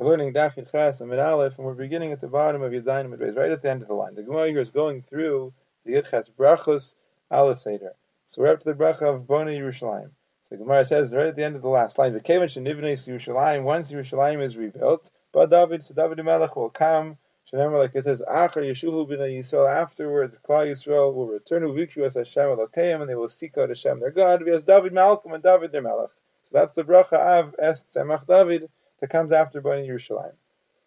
We're learning Daf Yitchas and Mid Aleph, and we're beginning at the bottom of Yadayin and right at the end of the line. The Gemara here is going through the Yitchas Brachos Al Seder. So we're up to the bracha of Bona Yerushalayim. So the Gemara says right at the end of the last line, "V'kevan shenivneis Yerushalayim." Once Yerushalayim is rebuilt, but David, so David Melech will come. Remember, like it says, "Achar Yeshuvu b'nei Yisrael." Afterwards, Klal Yisrael will return to Vikru as Hashem and they will seek out Hashem their God. As David Malkam and David their Melech. So that's the bracha of Es Tzemach David that comes after Bani Yerushalayim.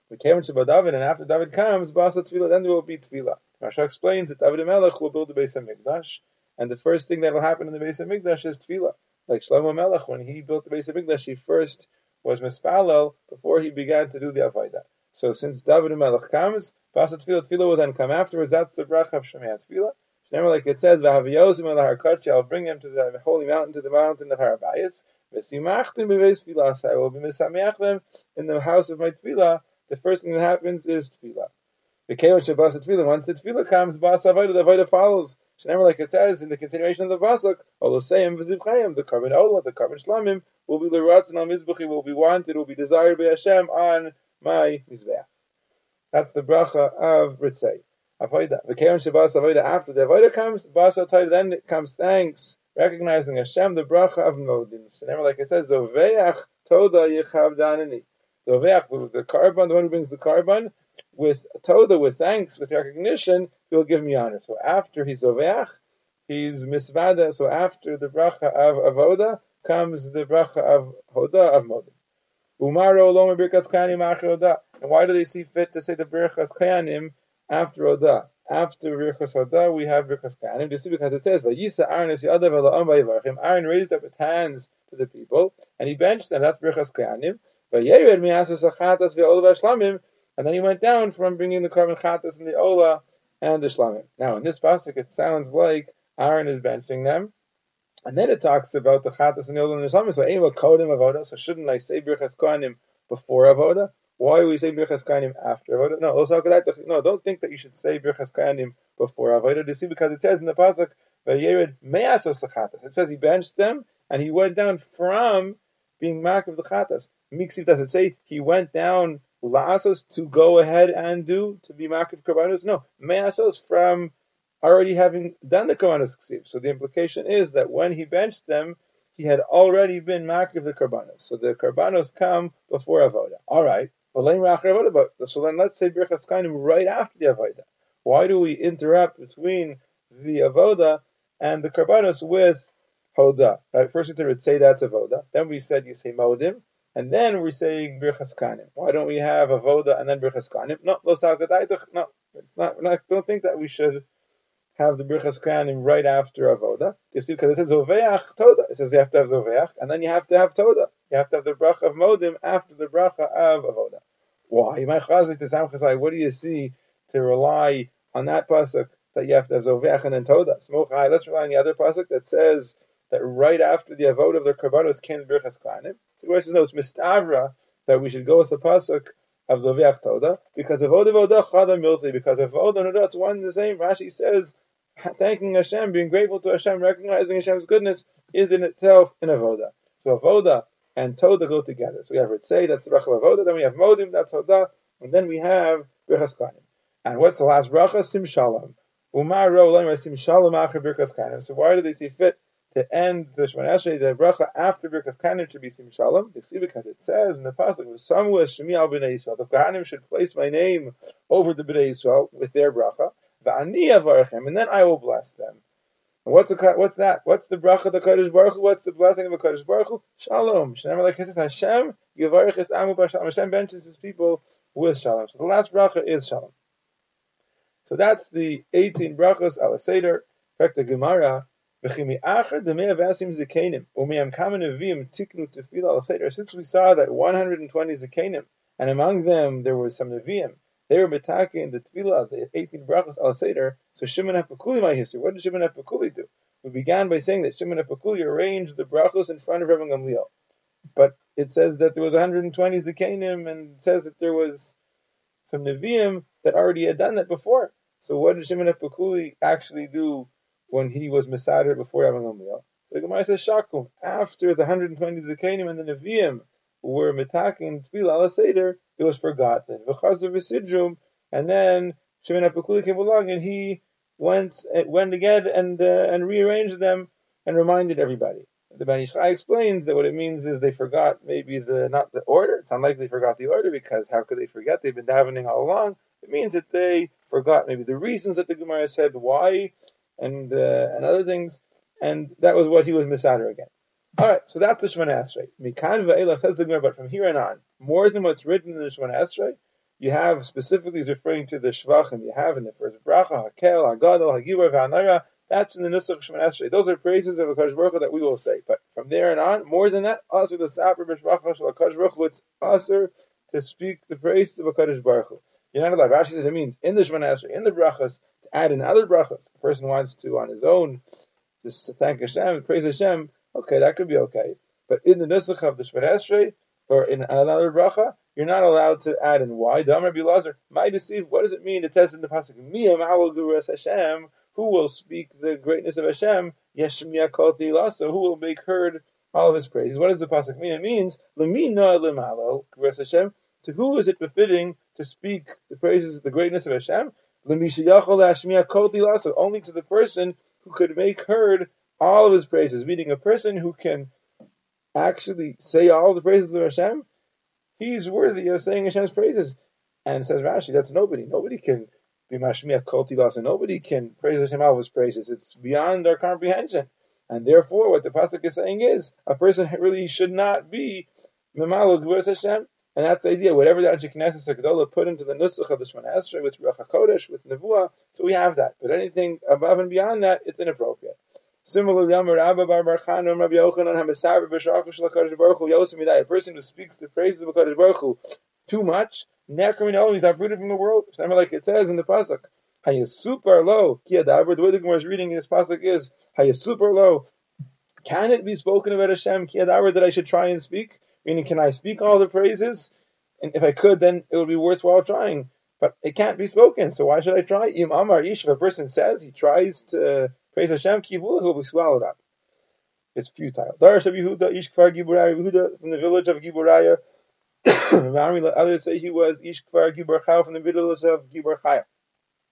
We came into David, and after David comes, Basa Tefillah, then there will be Tefillah. Rashi explains that David Melech will build the base of Hamikdash, and the first thing that will happen in the base of Hamikdash is Tefillah. Like Shlomo Melech, when he built the base of Hamikdash, he first was Mispalel before he began to do the Avodah. So since David Melech comes, Basa Tefillah, Tefillah will then come afterwards. That's the bracha of Shemei Tefillah. Like it says, I'll bring them to the holy mountain, to the mountain of Harabayas. I will be misameach them in the house of my tefillah. The first thing that happens is tefillah. The keos shabas tefillah. Once the tefillah comes, bas avodah, the avodah follows. Remember, like it says in the continuation of the pasuk, olosayim v'zivchayim, the korban ola, the korban shlamim, will be l'ratzin al mizbuchi, will be wanted, will be desired by Hashem on my mizbeach. That's the bracha of. Avodah. The keos shabas avodah. After the avodah comes, bas then it comes thanks recognizing Hashem, the bracha of Modin. So remember, like I said, Zoveach Toda Yechav Danani. Zoveach, the korban, the one who brings the korban, with Toda, with thanks, with recognition, he will give me honor. So after he's Zoveach, he's Misvada. So after the bracha of Avoda comes the bracha of Hoda of Modin. Umaro Loma Birkas after Oda. And why do they see fit to say the Birkas Kahanim after Oda? After Birchas Hodah, we have Birchas Kahanim. This is because it says, "Vayisa Aaron is Yadav Elohim Vayivarchim." Aaron raised up his hands to the people, and he benched them. That's Birchas Kahanim. Vayered Miasas Achatas Ve'olav Shlamim, and then he went down from bringing the korban chatas and the ola and the shlamim. Now in this pasuk, it sounds like Aaron is benching them, and then it talks about the chatas and the ola and the shlamim. So ain't kodim avoda. So shouldn't I say Birchas Kahanim before avoda? Why we say Birchas Kainim after Avodah? No, also no, don't think that you should say Birchas Kainim before Avodah. See, because it says in the pasuk, "Vayered me'asos chatas." It says he benched them and he went down from being mak of the chatas. Miksiv does it say he went down la'asos to go ahead and do to be mak of karbanos? No, me'asos from already having done the karbanos ksiv. So the implication is that when he benched them, he had already been mak of the karbanos. So the karbanos come before avodah. All right. So then let's say Birchas Kainim right after the Avodah. Why do we interrupt between the Avoda and the Karbanos with Hoda? Right? First we would say that's Avoda. Then we said you say Modim. And then we're saying Birchas Kainim. Why don't we have Avoda and then Birchas Kainim? No, no, not, not, don't think that we should have the Birchas Kainim right after Avoda. You see, because it says Zoveach Toda. It says you have to have Zoveach, and then you have to have Toda. You have to have the bracha of Modim after the bracha of Avoda. Why? What do you see to rely on that pasuk that you have to have and Toda? Let's rely on the other pasuk that says that right after the Avoda of the Karbanos came Birchas Kainim. The question is, no, it's Mistavra that we should go with the pasuk of Zoveach Toda, because Avoda Voda Chada Milsi, because and Avoda, it's one and the same. Rashi says, thanking Hashem, being grateful to Hashem, recognizing Hashem's goodness is in itself an Avodah. So Avoda and Toda go together. So we have Ritzay, that's Bracha Avoda, then we have Modim, that's Hoda, and then we have Birchas Kainim. And what's the last Bracha? Sim Shalom. Umar Ro Sim Shalom Acher Birchas Kainim. So why do they see fit to end the Shemon Esrei, the bracha after Birkas Kahanim to be Sim Shalom. You see, because it says in the pasuk, "Somewhere Shemi al Bnei Yisrael." The Kahanim should place my name over the Bnei Yisrael with their bracha. And then I will bless them. And what's the what's that? What's the bracha of the Kodesh Baruch Hu? What's the blessing of the Kodesh Baruch Hu? Shalom. Hashem. Hashem benches His people with Shalom. So the last bracha is Shalom. So that's the 18 brachas al Seder. In fact, the Gemara since we saw that 120 zakenim, and among them there was some neviim, they were metaking the tefillah, the 18 brachos al seder. So Shimon HaPakuli, my history. What did Shimon HaPakuli do? We began by saying that Shimon HaPakuli arranged the brachos in front of Rabban Gamliel, but it says that there was 120 zakenim, and it says that there was some neviim that already had done that before. So what did Shimon HaPakuli actually do when he was Mesader before Rabban Gamliel. The Gemara says Shakum, after the 120 Zakanim and the Nevi'im were mitaking tefillah al seder, it was forgotten. V'chazav v'sidrum, and then Shimon Apikuli came along and he went went again and uh, and rearranged them and reminded everybody. The Ben Ish Chai explains that what it means is they forgot maybe the not the order. It's unlikely they forgot the order because how could they forget? They've been davening all along. It means that they forgot maybe the reasons that the Gemara said why and uh, and other things, and that was what he was misader again. All right, so that's the Shemana Esrei. Mikan ve'elach says the Gemara, but from here on more than what's written in the Shemana Esrei, you have specifically is referring to the Shvachim you have in the first bracha, Hakel, Hagadol, Hagibur, V'Anayra. That's in the Nusach Shemana Esrei. Those are praises of Hakadosh Baruch Hu that we will say. But from there and on, more than that, also the Saper B'Shvacha Shel Hakadosh Baruch Hu, it's aser to speak the praises of Hakadosh Baruch Hu. You're not allowed. Rashi says it means in the Shemana Esrei, in the brachas, to add in other brachas. The person wants to on his own just to thank Hashem, praise Hashem okay, that could be okay. But in the Nusach of the Esrei, or in another bracha, you're not allowed to add in why. Damar Bilazar, my deceive, what does it mean? It says in the Pasuk, Miyam Guru Hashem, who will speak the greatness of Hashem, Yeshmiya Koti Lasa, who will make heard all of his praises. What does the Pasuk mean? It means, Lamina Lemalo, Hashem, to who is it befitting to speak the praises of the greatness of Hashem? Only to the person who could make heard all of his praises, meaning a person who can actually say all the praises of Hashem, he's worthy of saying Hashem's praises. And says Rashi, that's nobody. Nobody can be Mashmiach Kol and nobody can praise Hashem all of his praises. It's beyond our comprehension. And therefore, what the Pasuk is saying is, a person really should not be Memalo Gvuras Hashem. And that's the idea. Whatever the Anshe Knesset Gedola put into the Nusach of the Shemana Esrei with Ruach HaKodesh, with Nevuah, so we have that. But anything above and beyond that, it's inappropriate. Similarly, Amar Abba Bar Bar Rabbi Yochanan Baruch Hu Yosem Yidai. A person who speaks the praises of Hakadosh Baruch Hu too much, Nekar he's uprooted from the world. Like it says in the pasuk, Hayasupar lo Kiyadaber. The way the Gemara is reading this pasuk is Hayasupar lo. Can it be spoken about Hashem Kiyadaber that I should try and speak? Meaning, can I speak all the praises? And if I could, then it would be worthwhile trying. But it can't be spoken, so why should I try? Im Amar Ish, if a person says he tries to Praise Hashem, Kivula, who will be swallowed up. It's futile. Darash Yehuda, Ish Kfar Giburaya, Yehuda from the village of Giburaya. Others say he was Ish Kfar Giburchaya from the village of Giburchaya.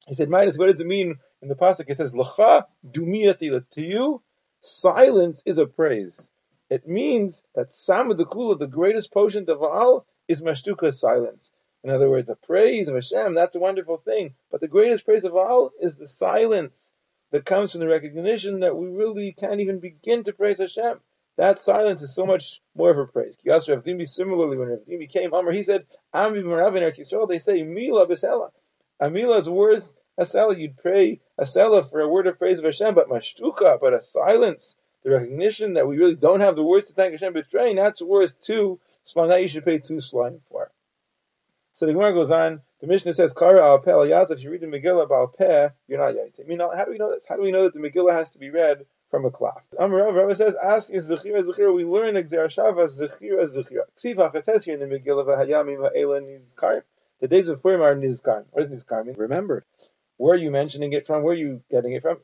He said, Midas, what does it mean in the Pasuk? It says, L'cha dumiyatila. To you, silence is a praise. It means that Samad the Kula, the greatest potion of all, is Mashtuka silence. In other words, a praise of Hashem, that's a wonderful thing. But the greatest praise of all is the silence that comes from the recognition that we really can't even begin to praise Hashem. That silence is so much more of a praise. Kiyas Rav Dimi, similarly, when Rav Dimi came, Amr, he said, Ami Marav in Yisrael, they say, Mila Besela. A Mila is worth a sela. You'd pray a sela for a word of praise of Hashem, but mashtuka, but a silence, the recognition that we really don't have the words to thank Hashem betraying, that's worth two slime. That you should pay two slime for. So the Gemara goes on, the Mishnah says, Kara al peh al if you read the Megillah about peh, you're not yait. I mean, how do we know this? How do we know that the Megillah has to be read from a cloth? Amar Rav says, ask is zechira zechira. We learn Exer Shava zechira zechira. Ksivach, it says here in the Megillah, v'hayamim ha'ela nizkarim. The days of Purim are nizkarim. What does nizkarim mean? Remembered. Where are you mentioning it from? Where are you getting it from?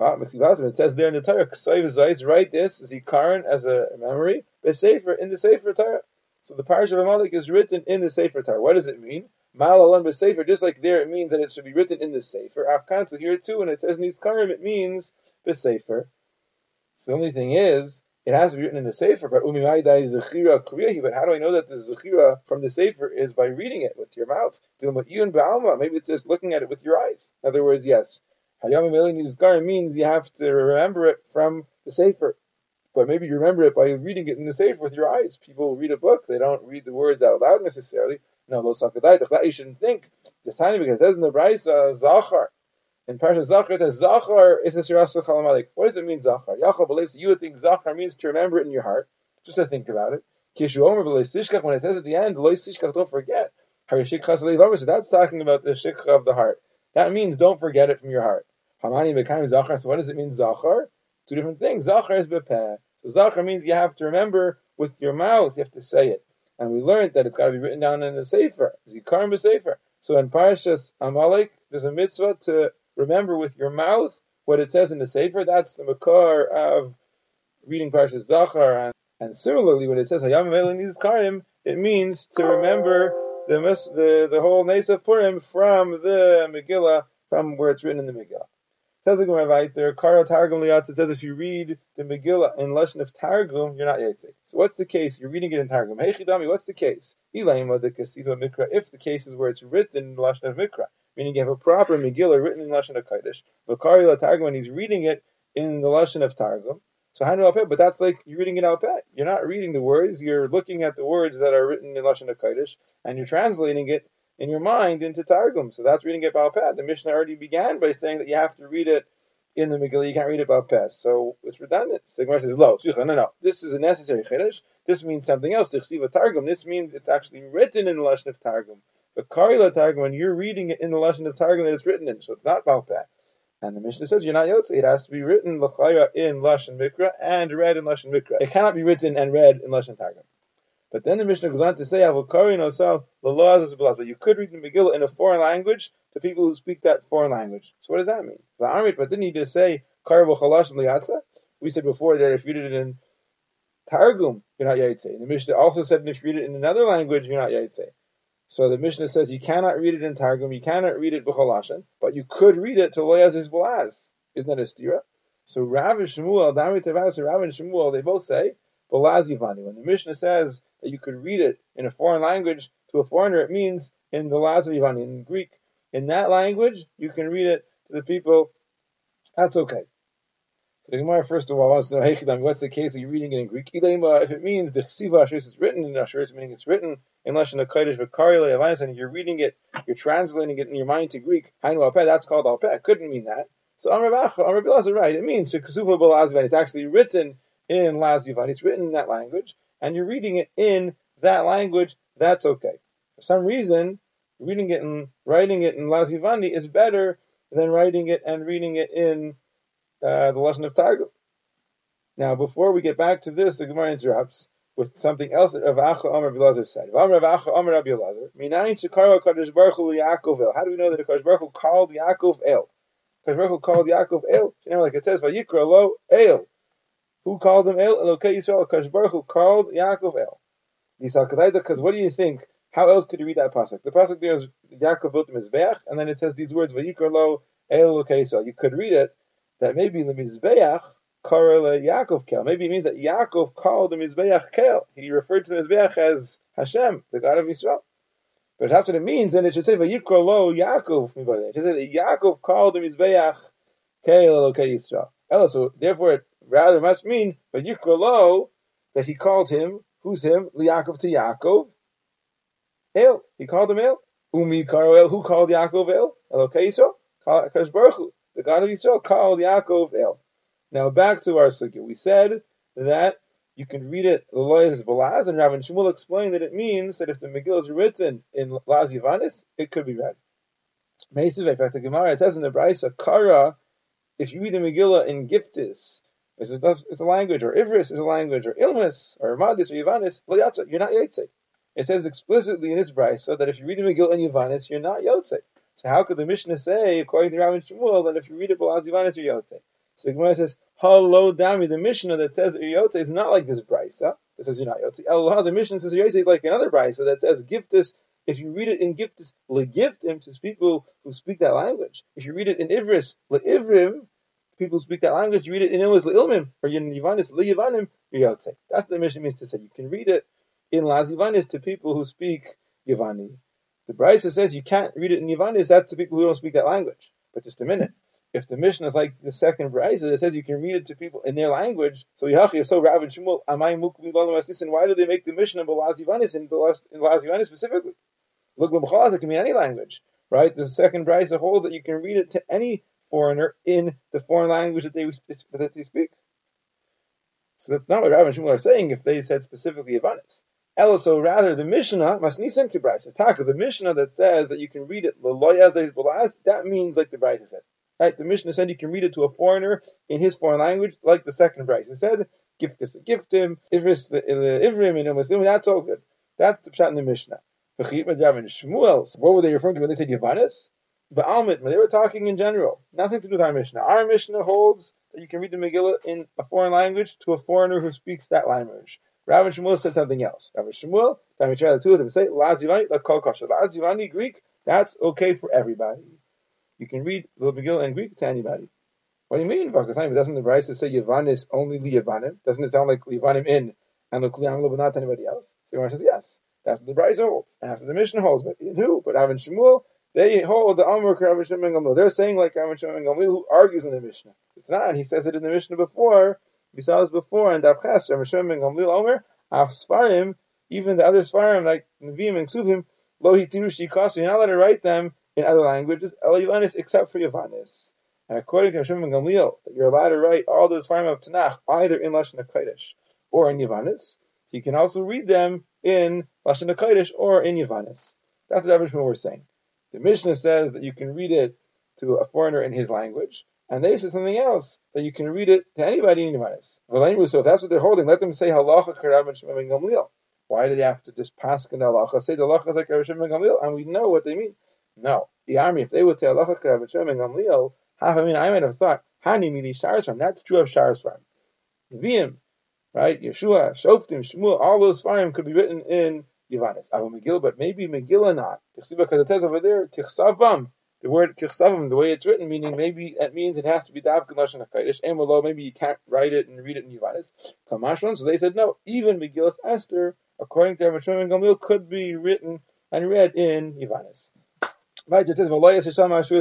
It says there in the Torah, Ksayv Zayis, write this Zikaron as a memory, Besefer, in the Sefer Torah. So the parsha of Amalek is written in the Sefer Torah. What does it mean? Malalan b'sefer, just like there it means that it should be written in the sefer. Afkan, so here too, when it says nizkarim, it means b'sefer. So the only thing is, it has to be written in the sefer. But umimaydai zechira kriyahi. But how do I know that the zechira from the sefer is by reading it with your mouth? Maybe it's just looking at it with your eyes. In other words, yes, hayam nizkarim means you have to remember it from the sefer. But maybe you remember it by reading it in the sefer with your eyes. People read a book; they don't read the words out loud necessarily. No, lo sakadaitach. That you shouldn't think. Just tiny because it says in the Brisa Zachar. In Parsha Zachar it says Zachar is a shirasa chalamalik. What does it mean Zachar? Yachal believes you would think Zachar means to remember it in your heart, just to think about it. Kishu Omer sishkach when it says at the end lo sishkach don't forget. So that's talking about the shikha of the heart. That means don't forget it from your heart. Hamani bekayim Zachar. So what does it mean Zachar? Two different things. Zachar is bepeh. So Zachar means you have to remember with your mouth. You have to say it and we learned that it's got to be written down in the Sefer, Zikarim Sefer. So in Parashas Amalek, there's a mitzvah to remember with your mouth what it says in the Sefer. That's the makar of reading Parashas Zachar. And, and similarly, when it says Hayam Zikarim, it means to remember the the, the whole Nesa Purim from the Megillah, from where it's written in the Megillah. Says the Gemara there, Kara Targum it says if you read the Megillah in Lashon of Targum, you're not Yetzik. So what's the case? You're reading it in Targum. Hey Chidami, what's the case? If the case is where it's written in Lashon of Mikra, meaning you have a proper Megillah written in Lashon of Kodesh, but Kari Targum, and he's reading it in the Lashon of Targum, so Hanu Alpeh, but that's like you're reading it Alpeh. You're not reading the words, you're looking at the words that are written in Lashon HaKodesh, and you're translating it in your mind into Targum. So that's reading it Alpeh. The Mishnah already began by saying that you have to read it in the Megillah, you can't read it Alpeh. So it's redundant. So the Gemara says, Lo, no, no. This is a necessary Chedesh. This means something else. Tichsiva Targum. This means it's actually written in the Lashon of Targum. But Karila Targum, when you're reading it in the Lashon of Targum that it's written in, so it's not Alpeh. And the Mishnah says you're not Yotze. It has to be written l'chayra in Lashon Mikra and read in Lashon Mikra. It cannot be written and read in Lashon Targum. But then the Mishnah goes on to say, "Avokari nosal l'loaz But you could read the Megillah in a foreign language to people who speak that foreign language. So what does that mean? But didn't he just say? We said before that if you read it in Targum, you're not Yaitse. And the Mishnah also said if you read it in another language, you're not Yaitse. So the Mishnah says you cannot read it in Targum, you cannot read it b'cholashin, but you could read it to loyaz is blaz. Isn't that a stira? So Rav and Shmuel, Dami Tavas, Rav and Shmuel, they both say blaz yivani. When the Mishnah says that you could read it in a foreign language to a foreigner, it means in the laz yivani in Greek. In that language, you can read it to the people. That's okay. The Gemara first of all wants to know, what's the case? Are you reading it in Greek? If it means the Chsiva Asheris is written in Asheris, meaning it's written in Lashon HaKodesh V'Kari and you're reading it, you're translating it in your mind to Greek, that's called Alpeh. Couldn't mean that. So Amr Bacha, Amr right. It means. It's actually written in Lazivan. It's written in that language, and you're reading it in that language. That's okay. For some reason, reading it and writing it in Lazivani is better than writing it and reading it in uh, the lesson of Targum. Now, before we get back to this, the Gemara interrupts with something else that Rav Acha Amar Bilazar said. Rav Acha Amar Rabbi Elazar, Minayin Shekara Kadosh Baruch. How do we know that Kadosh Baruch called Yaakov El? Kadosh Baruch called Yaakov El. You know, like it says, Vayikra Lo El. Who called him El? Elokei Yisrael. Kadosh Baruch Hu called Yaakov El. Because what do you think? How else could you read that pasuk? The pasuk there is Yaakov built the mizbeach, and then it says these words Vayikra Lo El Yisrael. You could read it that maybe the mizbeach Karel Yaakov Kel. Maybe it means that Yaakov called the Mizbeach Kel. He referred to the Mizbeach as Hashem, the God of Israel. But that's what it means, then it should say Vayikra Lo Yaakov. It should say that Yaakov called the Mizbeach Kel Elokei Yisrael. So therefore, rather must mean Vayikra Lo that he called him. Who's him? Yaakov to Yaakov. El. He called him El. Umi Karel. Who called Yaakov El? Elokei Yisrael. Kadosh Baruch. The God of Israel called Yaakov El. Now back to our sugya. We said that you can read it Loyas Balaz, and Rav Shmuel explained that it means that if the Megillah is written in Laz Yavanis, it could be read. Meisiv, in fact, the Gemara, it says in the Brisa, Kara, if you read the Megillah in Giftis, it's a, it's a language, or Ivris is a language, or Ilmis, or Madis, or Yavanis, you're not Yotze. It says explicitly in this Brisa that if you read the Megillah in Yavanis, you're not Yotze. So how could the Mishnah say, according to Rav Shmuel, that if you read it Balaz Yavanis, you're Yotze? So Gemara says, Hello, Dami, the Mishnah that says Yotze is not like this Brisa that says you're not Yotze. Allah, the Mishnah says Yotze is like another Brisa that says Giftis, if you read it in Giftis, le gift him to people who speak that language. If you read it in Ivris, Le'ivrim, people speak that language, you read it in Ilmis, Le'ilmim, oh, or in Yivanis, Le'yivanim, you're Yotze. That's what the Mishnah means to say. You can read it in Lazivanis to people who speak Yivani. The Brisa says you can't read it in Yavanis, that's to people who don't speak that language. But just a minute if the Mishnah is like the second brisa that says you can read it to people in their language, so Yachi, so Rav and Shmuel, Amay Mukmi and why do they make the Mishnah Balazivanis in Balazivanis specifically? Look, it can be any language, right? The second brisa holds that you can read it to any foreigner in the foreign language that they that they speak. So that's not what Rav and Shmuel are saying if they said specifically. Ella, so rather the Mishnah to brisa. Taka, the Mishnah that says that you can read it that means like the brisa said. Right? The Mishnah said you can read it to a foreigner in his foreign language, like the second. It said, gift this, gift him, Ivris, the uh, Ivrim, and Muslim, that's all good. That's the pshat in the Mishnah. What were they referring to when they said Yavanis? But Almit, when they were talking in general, nothing to do with our Mishnah. Our Mishnah holds that you can read the Megillah in a foreign language to a foreigner who speaks that language. Rav Shmuel said something else. Rav and Shmuel, Rav two of them say, La Zivani, La Kol Kasha. La Zivani, Greek, that's okay for everybody. You can read the Megillah in Greek to anybody. What do you mean, Vakasayim? Doesn't the Brisa say Yavanis only li Yavanim? Doesn't it sound like Yavanim in and Lukliam but not to anybody else? So says, yes. That's what the Brisa holds. And that's what the Mishnah holds. But who? But Rav Shmuel, they hold the Amr Rav Shimon Gamliel. They're saying like Rav Shimon Gamliel, who argues in the Mishnah. It's not. He says it in the Mishnah before. We saw this before. And Davches, Rav Shimon Gamliel Omer, Sfarim, even the other Sfarim like Nevi'im and Ksuvim, Lo Hitiru Shikos, you're not allowed to write them in other languages, El Yavanis, except for Yavanis. And according to Rav Shimon Gamliel, you're allowed to write all the Sfarim of Tanakh either in Lashon HaKodesh or in Yavanis. So you can also read them in Lashon HaKodesh or in Yavanis. That's what Rav Shimon was saying. The Mishnah says that you can read it to a foreigner in his language, and they say something else that you can read it to anybody in Yavanis. So if that's what they're holding, let them say halacha karav and Shimon Gamliel. Why do they have to just pass in the halacha? Say the halacha like Rav Shimon Gamliel, and we know what they mean. No, the army, if they would say halacha karav Shimon Gamliel, half I mean I might have thought hani mili sharsram. That's true of sharsram. Vim, right? Yeshua, Shoftim, Shmuel, all those farim could be written in Yavanis. Abu Megillah, but maybe Megillah not. Because it says over there, Kichsavam, the word Kichsavam, the way it's written, meaning maybe that means it has to be Dav Lashon HaKadosh, below, maybe you can't write it and read it in. Kamashon, so they said no, even Megillah's Esther, according to Rabbi and Gamil, could be written and read in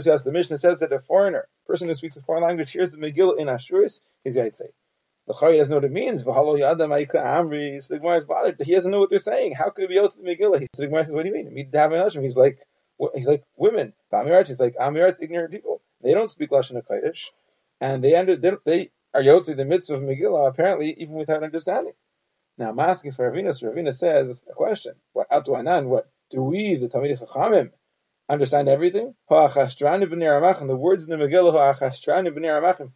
says, the Mishnah says that a foreigner, person who speaks a foreign language, hears the Megillah in Ashuris, he's Yaitse. The Chari doesn't know what it means. Amri. So the Gemara is bothered. He doesn't know what they're saying. How could it be able to the Megillah? He says, the Gemara says, what do you mean? He's like, he's like women. Amirat, he's like Amirat, ignorant people. They don't speak Lashon HaKodesh. And they ended, they, they are Yotzi the midst of Megillah, apparently, even without understanding. Now, I'm asking for Ravina. So Ravina says a question. What, Atu Hanan, what do we, the Talmid Chachamim, understand everything? The words in the Megillah,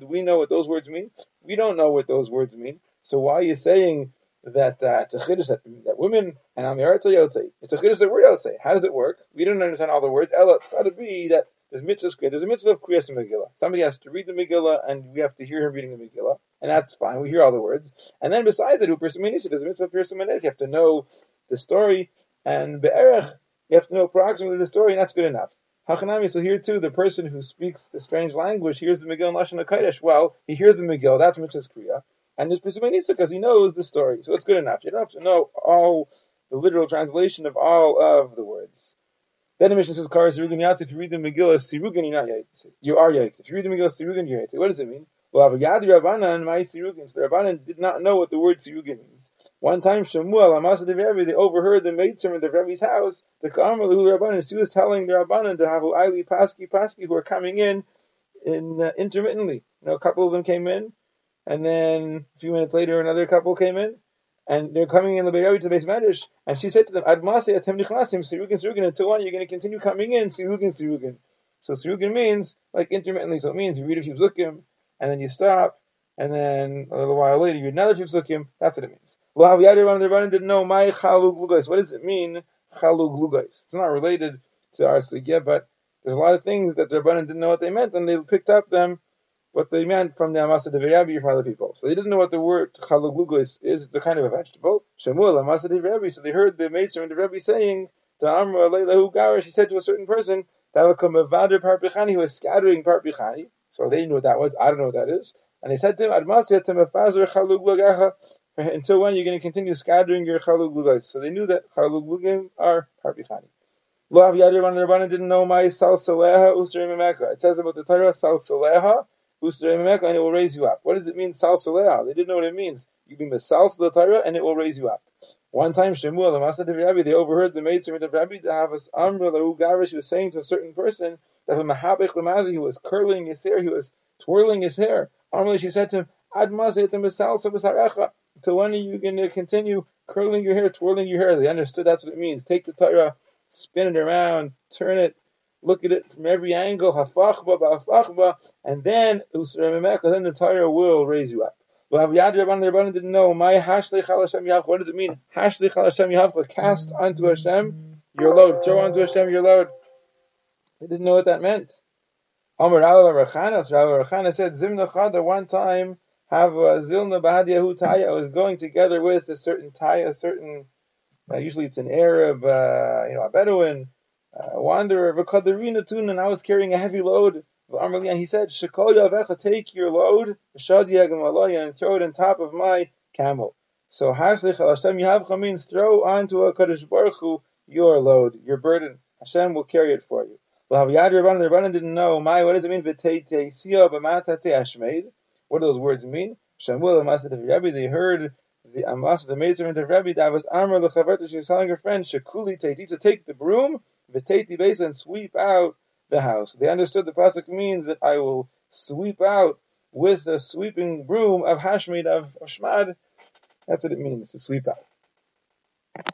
do we know what those words mean? We don't know what those words mean. So why are you saying that uh, it's a chiddush that, that women and amirat yotze? It's a chiddush that we're yotze. How does it work? We don't understand all the words. Ella, it's got to be that there's mitzvahs There's a mitzvah of kriyas Megillah. Somebody has to read the Megillah, and we have to hear him reading the Megillah, and that's fine. We hear all the words. And then besides that, there's a mitzvah of pirsumanis. You have to know the story, and be'erech, you have to know approximately the story, and that's good enough. Hachanami, so here too, the person who speaks the strange language hears the Megillah in Lashon HaKodesh. Well, he hears the Megillah, that's Mitzvah's Kriya. And there's Pesumei Nisa because he knows the story. So it's good enough. You don't have to know all the literal translation of all of the words. Then the Mishnah says, Kara Sirugan Yatz, if you read the Megillah Sirugan, you're not Yaitz. You are Yaitz. If you read the Megillah Sirugan, you're Yaitz. What does it mean? Well, Avagadi Rabbanan, my Sirugin. So the Rabbanan did not know what the word Sirugin means. One time, Shemuel, Amasa de Rebbe, they overheard the maidservant of the Rebbe's house, the Kamar Lahu Rabbanan, she was telling the Rabbanan to have Aili Paski Paski who are coming in, in uh, intermittently. You know, a couple of them came in, and then a few minutes later, another couple came in, and they're coming in the Be'eri to the base Medrash, and she said to them, Admase atem nichnasim, Sirugin, Sirugin, until when you're going to continue coming in, Sirugin, Sirugin. So Sirugin means, like intermittently, so it means you read a few psukim, and then you stop, and then a little while later you another psukim. That's what it means. Well, What didn't know my What does it mean chalug It's not related to our sugya, but there's a lot of things that the Rabbanan didn't know what they meant, and they picked up them what they meant from the Amasa de Virabi from other people. So they didn't know what the word chalug is. It's a kind of a vegetable. Shemuel Amasa de Virabi. So they heard the Maester and the Rebbe saying to Amra Leilahu Garish. He said to a certain person that would come a parpichani who was scattering parpichani. So they knew what that was. I don't know what that is. And he said to him, until when you're going to continue scattering your chalug lugais? So they knew that chalug lugim are parpichani. Lo yadir ban rabbanan didn't know my sal saleha usrei It says about the Torah sal saleha usrei and it will raise you up. What does it mean sal saleha? They didn't know what it means. You be mesal the Torah and it will raise you up. One time Shemuel, the of Rabbi, they overheard the maid servant of Rabbi to have us amra garish was saying to a certain person that the mahabich lamazi he was curling his hair, he was twirling his hair. Normally she said to him, Ad So when are you going to continue curling your hair, twirling your hair? They understood that's what it means. Take the Torah, spin it around, turn it, look at it from every angle, hafachba, hafachba, and then, then the Torah will raise you up. Well, Yad Rabban Rabban didn't know my hashlei Hashem yavcha. What does it mean? Cast onto Hashem your load. Throw onto Hashem your load. They didn't know what that meant. Amar Rabbi Rachanas, Rabbi Rachanas said, Zimna Chada, one time, have a zilna bahadiyahu taya. I was going together with a certain taya, a certain, uh, usually it's an Arab, uh, you know, a Bedouin, a wanderer, v'kadarina tun, and I was carrying a heavy load. And he said, Shekol yavecha, take your load, and throw it on top of my camel. So Haslich al Hashem Yahavcha means throw onto a Kadosh Baruch Hu your load, your burden. Hashem will carry it for you. The Rabbanan didn't know, my, what does it mean? What do those words mean? Rebbe, they heard the uh, Amas, the Mazer of Rebbe, that was Amr Lechaverta, she was telling her friend, Shakuli Teiti, to take the broom, V'teiti Besa, and sweep out the house. They understood the pasuk means that I will sweep out with a sweeping broom of Hashmid, of, of Shmad, that's what it means to sweep out.